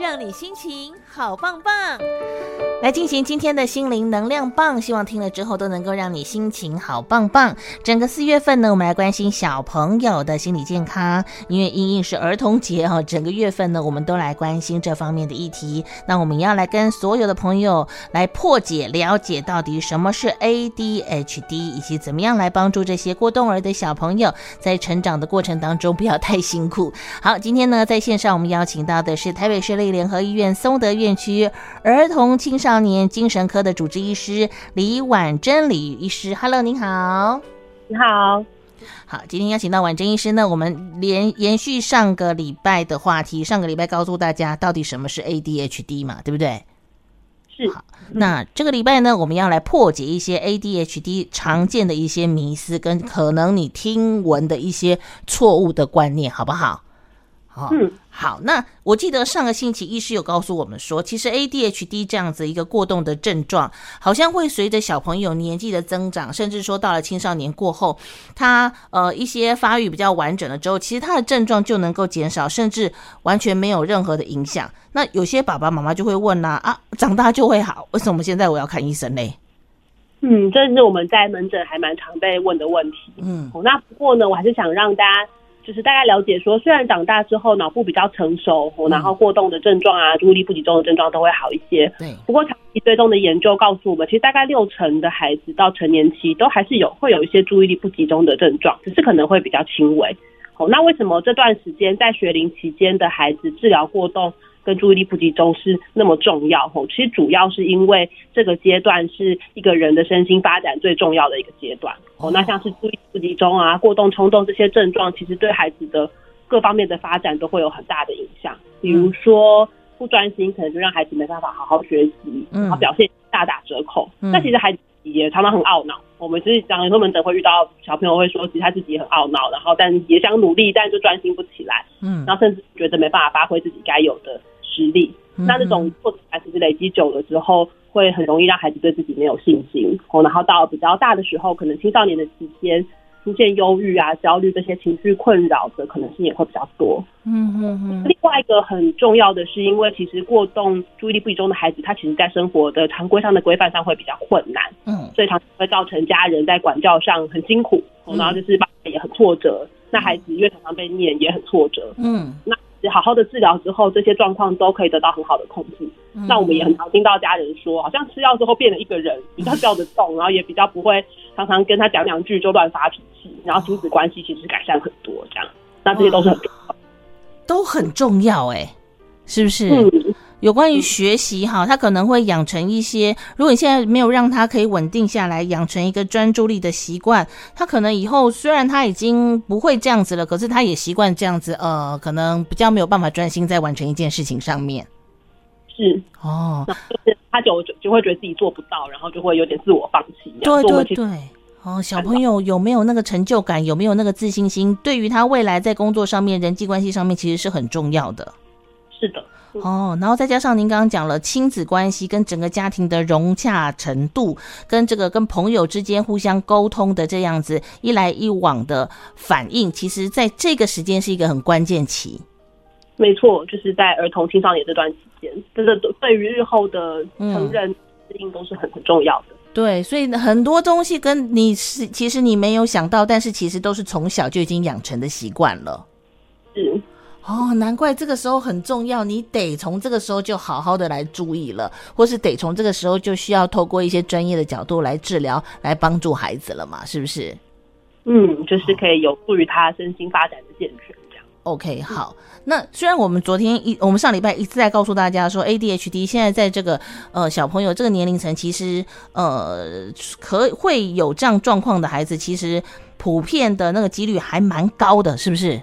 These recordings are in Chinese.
让你心情好棒棒。来进行今天的心灵能量棒，希望听了之后都能够让你心情好棒棒。整个四月份呢，我们来关心小朋友的心理健康，因为因应是儿童节哦，整个月份呢，我们都来关心这方面的议题。那我们要来跟所有的朋友来破解、了解到底什么是 ADHD，以及怎么样来帮助这些过动儿的小朋友在成长的过程当中不要太辛苦。好，今天呢，在线上我们邀请到的是台北市立联合医院松德院区儿童青少年精神科的主治医师李婉珍李医师，Hello，您好，你好，好，今天邀请到婉珍医师呢，我们连延续上个礼拜的话题，上个礼拜告诉大家到底什么是 ADHD 嘛，对不对？是。好，那这个礼拜呢，我们要来破解一些 ADHD 常见的一些迷思，跟可能你听闻的一些错误的观念，好不好？好，嗯，好，那我记得上个星期医师有告诉我们说，其实 ADHD 这样子一个过动的症状，好像会随着小朋友年纪的增长，甚至说到了青少年过后，他呃一些发育比较完整了之后，其实他的症状就能够减少，甚至完全没有任何的影响。那有些爸爸妈妈就会问啦，啊，长大就会好，为什么现在我要看医生嘞？嗯，这是我们在门诊还蛮常被问的问题。嗯，那不过呢，我还是想让大家。就是大概了解说，虽然长大之后脑部比较成熟，然后过动的症状啊，注意力不集中的症状都会好一些。对。不过长期追踪的研究告诉我们，其实大概六成的孩子到成年期都还是有会有一些注意力不集中的症状，只是可能会比较轻微。哦，那为什么这段时间在学龄期间的孩子治疗过动跟注意力不集中是那么重要？吼，其实主要是因为这个阶段是一个人的身心发展最重要的一个阶段。哦，那像是注意力不集中啊、过动冲动这些症状，其实对孩子的各方面的发展都会有很大的影响。比如说不专心，可能就让孩子没办法好好学习，然后表现大打折扣。那其实孩子也常常很懊恼。我们其实讲有时候门诊会遇到小朋友会说，其实他自己很懊恼，然后但也想努力，但就专心不起来。嗯，然后甚至觉得没办法发挥自己该有的实力。那这种挫折感其实累积久了之后，会很容易让孩子对自己没有信心。哦，然后到比较大的时候，可能青少年的期间出现忧郁啊、焦虑这些情绪困扰的可能性也会比较多。嗯嗯嗯。另外一个很重要的是，因为其实过动、注意力不集中的孩子，他其实在生活的常规上的规范上会比较困难。嗯。所以常常会造成家人在管教上很辛苦，然后就是爸爸也很挫折。那孩子因为常常被念，也很挫折。嗯。那。好好的治疗之后，这些状况都可以得到很好的控制。嗯、那我们也很常听到家人说，好像吃药之后变了一个人，比较叫得动，然后也比较不会常常跟他讲两句就乱发脾气，然后亲子关系其实改善很多。这样，那这些都是很重要，都很重要哎、欸，是不是？嗯有关于学习哈，他可能会养成一些。如果你现在没有让他可以稳定下来，养成一个专注力的习惯，他可能以后虽然他已经不会这样子了，可是他也习惯这样子，呃，可能比较没有办法专心在完成一件事情上面。是哦，就是他就就就会觉得自己做不到，然后就会有点自我放弃。对对对，哦，小朋友有没有那个成就感，有没有那个自信心，对于他未来在工作上面、人际关系上面，其实是很重要的。是的。哦，然后再加上您刚刚讲了亲子关系跟整个家庭的融洽程度，跟这个跟朋友之间互相沟通的这样子一来一往的反应，其实在这个时间是一个很关键期。没错，就是在儿童青少年这段期间，真的对于日后的成人适应都是很很重要的。对，所以很多东西跟你是其实你没有想到，但是其实都是从小就已经养成的习惯了。是。哦，难怪这个时候很重要，你得从这个时候就好好的来注意了，或是得从这个时候就需要透过一些专业的角度来治疗，来帮助孩子了嘛，是不是？嗯，就是可以有助于他身心发展的健全这样。OK，好。那虽然我们昨天一，我们上礼拜一直在告诉大家说，ADHD 现在在这个呃小朋友这个年龄层，其实呃可会有这样状况的孩子，其实普遍的那个几率还蛮高的，是不是？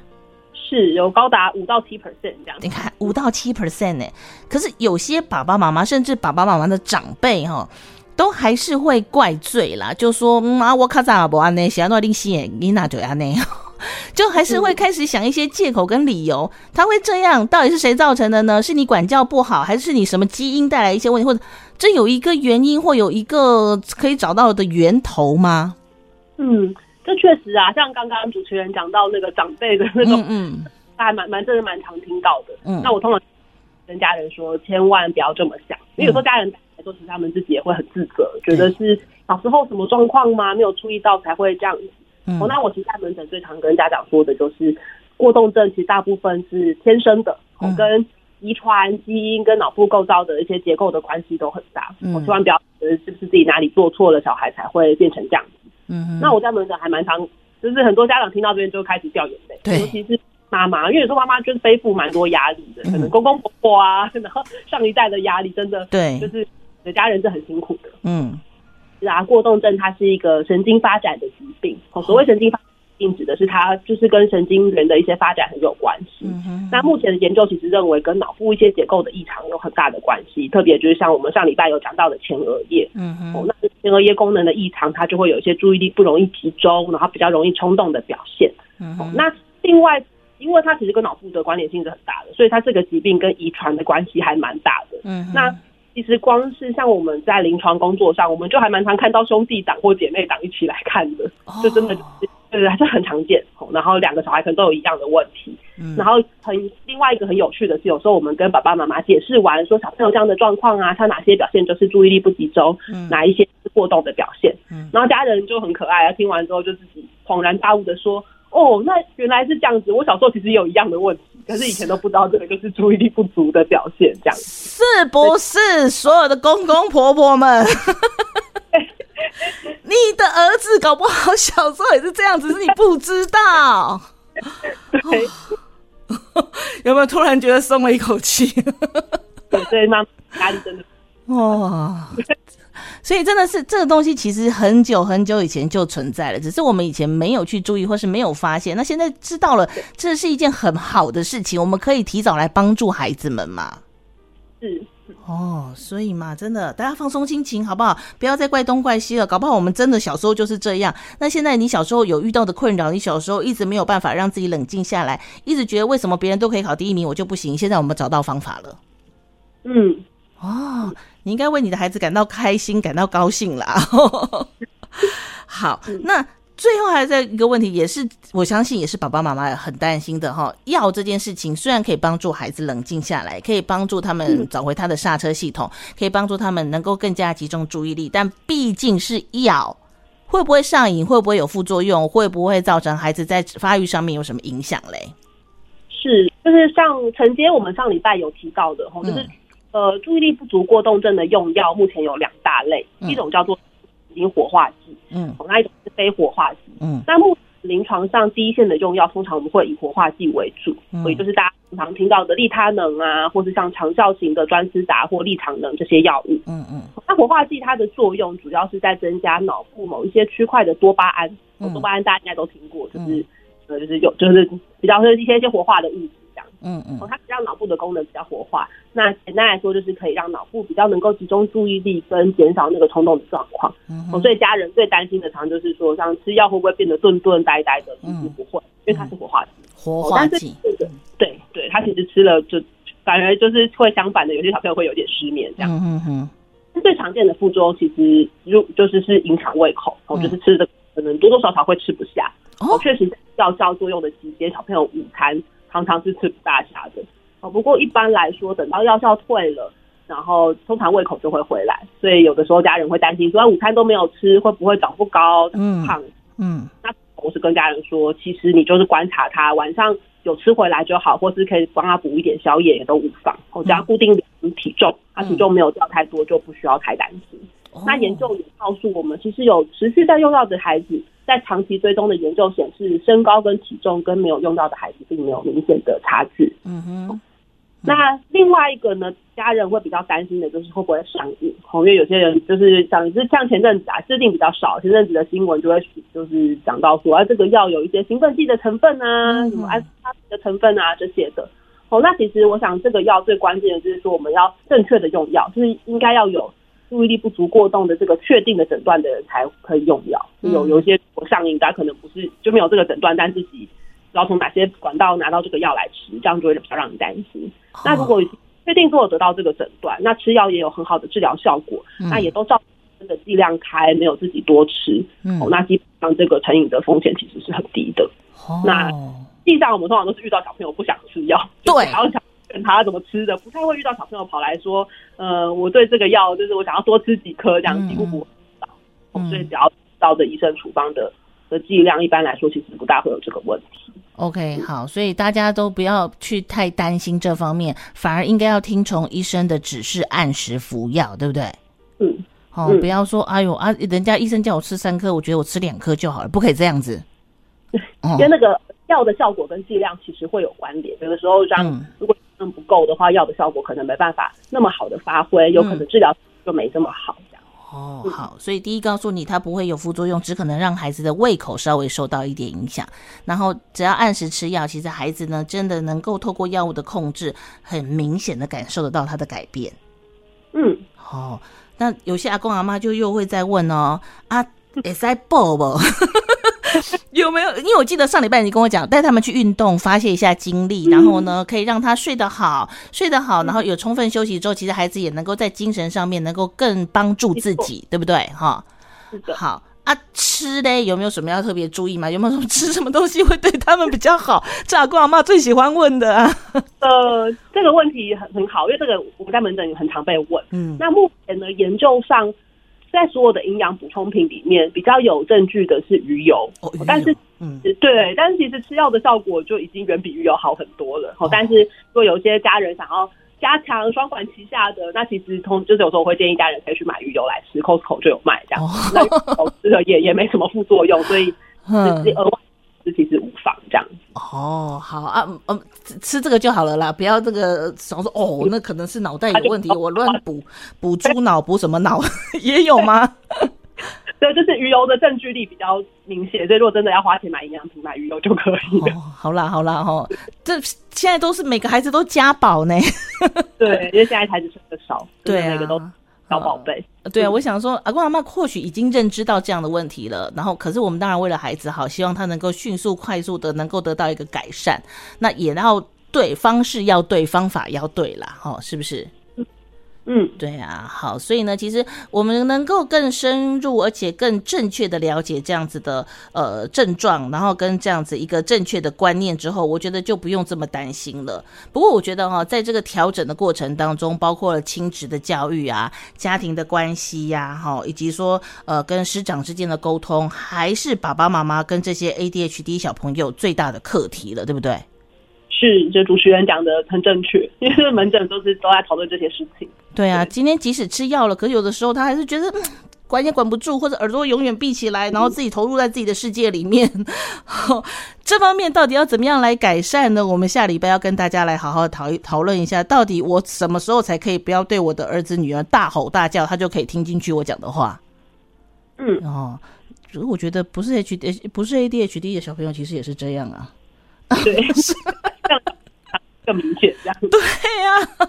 是有高达五到七 percent 这样，你看五到七 percent 呢？可是有些爸爸妈妈，甚至爸爸妈妈的长辈哈，都还是会怪罪啦，就说嗯啊，我卡咋不安呢，想要弄些你那就安呢，就还是会开始想一些借口跟理由。他会这样，到底是谁造成的呢？是你管教不好，还是你什么基因带来一些问题，或者这有一个原因，或有一个可以找到的源头吗？嗯。这确实啊，像刚刚主持人讲到那个长辈的那种，嗯，嗯，还蛮蛮真的蛮常听到的。嗯，那我通常跟家人说，千万不要这么想，因为有时候家人来说，其实他们自己也会很自责，觉得是小时候什么状况吗？没有注意到才会这样子。嗯、哦，那我其实在门诊最常跟家长说的就是，过动症其实大部分是天生的，哦、跟遗传、基因跟脑部构造的一些结构的关系都很大。我、嗯、千万不要觉得是不是自己哪里做错了，小孩才会变成这样子。嗯，那我在门诊还蛮常，就是很多家长听到这边就开始掉眼泪，对，尤其是妈妈，因为有时候妈妈就是背负蛮多压力的，可能公公婆婆啊，然后上一代的压力真的，对，就是家人是很辛苦的。嗯。是啊，过动症它是一个神经发展的疾病。所谓神经发展病，指的是它就是跟神经元的一些发展很有关系。嗯、那目前的研究其实认为跟脑部一些结构的异常有很大的关系，特别就是像我们上礼拜有讲到的前额叶。嗯嗯。哦，那前额叶功能的异常，它就会有一些注意力不容易集中，然后比较容易冲动的表现。嗯、哦。那另外，因为它其实跟脑部的关联性是很大的，所以它这个疾病跟遗传的关系还蛮大的。嗯。那其实光是像我们在临床工作上，我们就还蛮常看到兄弟党或姐妹党一起来看的，就真的就是对，还是很常见。然后两个小孩可能都有一样的问题，然后很另外一个很有趣的是，有时候我们跟爸爸妈妈解释完，说小朋友这样的状况啊，他哪些表现就是注意力不集中，哪一些是过动的表现，然后家人就很可爱啊，听完之后就自己恍然大悟的说。哦，那原来是这样子。我小时候其实也有一样的问题，可是以前都不知道这个就是注意力不足的表现，这样是不是？所有的公公婆婆们，你的儿子搞不好小时候也是这样子，是你不知道。对，有没有突然觉得松了一口气？对，对，妈压力真的哇。所以真的是这个东西，其实很久很久以前就存在了，只是我们以前没有去注意，或是没有发现。那现在知道了，这是一件很好的事情，我们可以提早来帮助孩子们嘛。是哦，所以嘛，真的大家放松心情好不好？不要再怪东怪西了，搞不好我们真的小时候就是这样。那现在你小时候有遇到的困扰，你小时候一直没有办法让自己冷静下来，一直觉得为什么别人都可以考第一名，我就不行。现在我们找到方法了。嗯，哦。你应该为你的孩子感到开心，感到高兴啦。好，那最后还在一个问题，也是我相信也是爸爸妈妈很担心的哈。药这件事情虽然可以帮助孩子冷静下来，可以帮助他们找回他的刹车系统，可以帮助他们能够更加集中注意力，但毕竟是药，会不会上瘾？会不会有副作用？会不会造成孩子在发育上面有什么影响嘞？是，就是像承接我们上礼拜有提到的哈，就是。呃，注意力不足过动症的用药目前有两大类，嗯、一种叫做神经活化剂，嗯，那一种是非活化剂，嗯。那目临床上第一线的用药，通常我们会以活化剂为主，嗯、所以就是大家经常听到的利他能啊，或是像长效型的专司达或利长能这些药物，嗯嗯。那活化剂它的作用主要是在增加脑部某一些区块的多巴胺，嗯、多巴胺大家应该都听过，就是、嗯、呃就是有就是比较是一些一些活化的物质这样。嗯嗯，哦，它让脑部的功能比较活化。那简单来说，就是可以让脑部比较能够集中注意力，跟减少那个冲动的状况。嗯，哦，所以家人最担心的，常就是说，像吃药会不会变得顿顿呆呆的？其实不会，因为它是活化剂。活化剂，对对，他其实吃了就反而就是会相反的，有些小朋友会有点失眠这样。嗯嗯，最常见的副作用其实就就是是影响胃口，哦，就是吃的可能多多少少会吃不下。哦，确实药效作用的期间，小朋友午餐。常常是吃不大下的，哦，不过一般来说，等到药效退了，然后通常胃口就会回来，所以有的时候家人会担心，说午餐都没有吃，会不会长不高、长胖？嗯，嗯，那我是跟家人说，其实你就是观察他晚上有吃回来就好，或是可以帮他补一点宵夜也都无妨。我只要固定体重，他体重没有掉太多，就不需要太担心。嗯、那研究也告诉我们，其实有持续在用药的孩子。在长期追踪的研究显示，身高跟体重跟没有用到的孩子并没有明显的差距。嗯哼。嗯，那另外一个呢，家人会比较担心的就是会不会上瘾？因为有些人就是像是像前阵子啊，制定比较少，前阵子的新闻就会就是讲到说，啊，这个药有一些兴奋剂的成分啊，什么安非他命的成分啊这些的。哦，那其实我想这个药最关键的就是说，我们要正确的用药，就是应该要有。注意力不足过动的这个确定的诊断的人才可以用药，有有一些我上瘾，他可能不是就没有这个诊断，但自己要从哪些管道拿到这个药来吃，这样就会比较让你担心。那如果确定说有得到这个诊断，那吃药也有很好的治疗效果，那也都照这个剂量开，没有自己多吃，哦，那基本上这个成瘾的风险其实是很低的。那实际上我们通常都是遇到小朋友不想吃药，对，然后想劝他怎么吃的，不太会遇到小朋友跑来说，呃，我对这个药就是我想要多吃几颗这样，几乎不会到。嗯、所以只要照着医生处方的的剂量，一般来说其实不大会有这个问题。OK，好，所以大家都不要去太担心这方面，反而应该要听从医生的指示，按时服药，对不对？嗯，好、哦，不要说哎呦啊，人家医生叫我吃三颗，我觉得我吃两颗就好了，不可以这样子。因为那个药的效果跟剂量其实会有关联，有的时候让如果剂量不够的话，药的效果可能没办法那么好的发挥，有可能治疗就没这么好。哦，好，所以第一告诉你，它不会有副作用，只可能让孩子的胃口稍微受到一点影响。然后只要按时吃药，其实孩子呢，真的能够透过药物的控制，很明显的感受得到他的改变。嗯，哦，那有些阿公阿妈就又会再问哦，啊，会使补不？有没有？因为我记得上礼拜你跟我讲，带他们去运动，发泄一下精力，然后呢，可以让他睡得好，睡得好，然后有充分休息之后，其实孩子也能够在精神上面能够更帮助自己，对不对？哈，好啊，吃嘞有没有什么要特别注意吗？有没有什么吃什么东西会对他们比较好？这阿公阿妈最喜欢问的啊。呃，这个问题很很好，因为这个我们在门诊很常被问。嗯，那目前呢，研究上。在所有的营养补充品里面，比较有证据的是鱼油，哦、鱼油但是，嗯，对，但是其实吃药的效果就已经远比鱼油好很多了。哦，但是如果有些家人想要加强双管齐下的，那其实通就是有时候我会建议家人可以去买鱼油来吃，Costco 就有卖这样，哦、那吃了也也没什么副作用，所以 就是额外。其实无妨这样哦，好啊，嗯、呃，吃这个就好了啦，不要这个想说哦，那可能是脑袋有问题，我乱补 补猪脑补什么脑 也有吗？对，就是鱼油的证据力比较明显，所以如果真的要花钱买营养品，买鱼油就可以了。哦、好啦好啦哈，这现在都是每个孩子都加宝呢。对，因为现在孩子吃的少，对每个都。小宝贝，对啊，我想说，阿公阿妈或许已经认知到这样的问题了，然后，可是我们当然为了孩子好，希望他能够迅速、快速的能够得到一个改善，那也要对方式要对，方法要对啦，哦，是不是？嗯，对啊，好，所以呢，其实我们能够更深入而且更正确的了解这样子的呃症状，然后跟这样子一个正确的观念之后，我觉得就不用这么担心了。不过我觉得哈、哦，在这个调整的过程当中，包括了亲职的教育啊、家庭的关系呀、啊，哈，以及说呃跟师长之间的沟通，还是爸爸妈妈跟这些 ADHD 小朋友最大的课题了，对不对？是，这主持人讲的很正确，因为门诊都是都在讨论这些事情。对啊，今天即使吃药了，可是有的时候他还是觉得、嗯、管也管不住，或者耳朵永远闭起来，然后自己投入在自己的世界里面。嗯、这方面到底要怎么样来改善呢？我们下礼拜要跟大家来好好讨讨论一下，到底我什么时候才可以不要对我的儿子女儿大吼大叫，他就可以听进去我讲的话。嗯哦，我觉得不是 H D 不是 A D H D 的小朋友，其实也是这样啊。对。更明显，这样对呀、啊。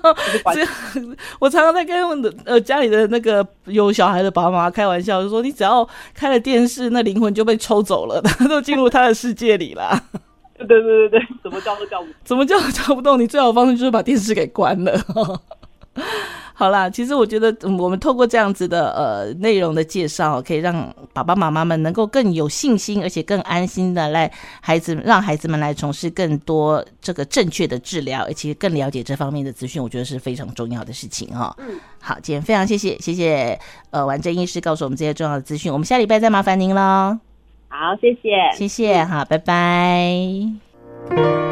我常常在跟呃家里的那个有小孩的爸爸妈妈开玩笑，就说你只要开了电视，那灵魂就被抽走了，他 都进入他的世界里了。对对对对对，怎么叫都叫不动，怎么叫都叫不动。你最好的方式就是把电视给关了。好啦，其实我觉得我们透过这样子的呃内容的介绍，可以让爸爸妈妈们能够更有信心，而且更安心的来孩子让孩子们来从事更多这个正确的治疗，而且更了解这方面的资讯，我觉得是非常重要的事情哈。嗯，好，今天非常谢谢谢谢呃完整医师告诉我们这些重要的资讯，我们下礼拜再麻烦您喽。好，谢谢，谢谢，好，拜拜。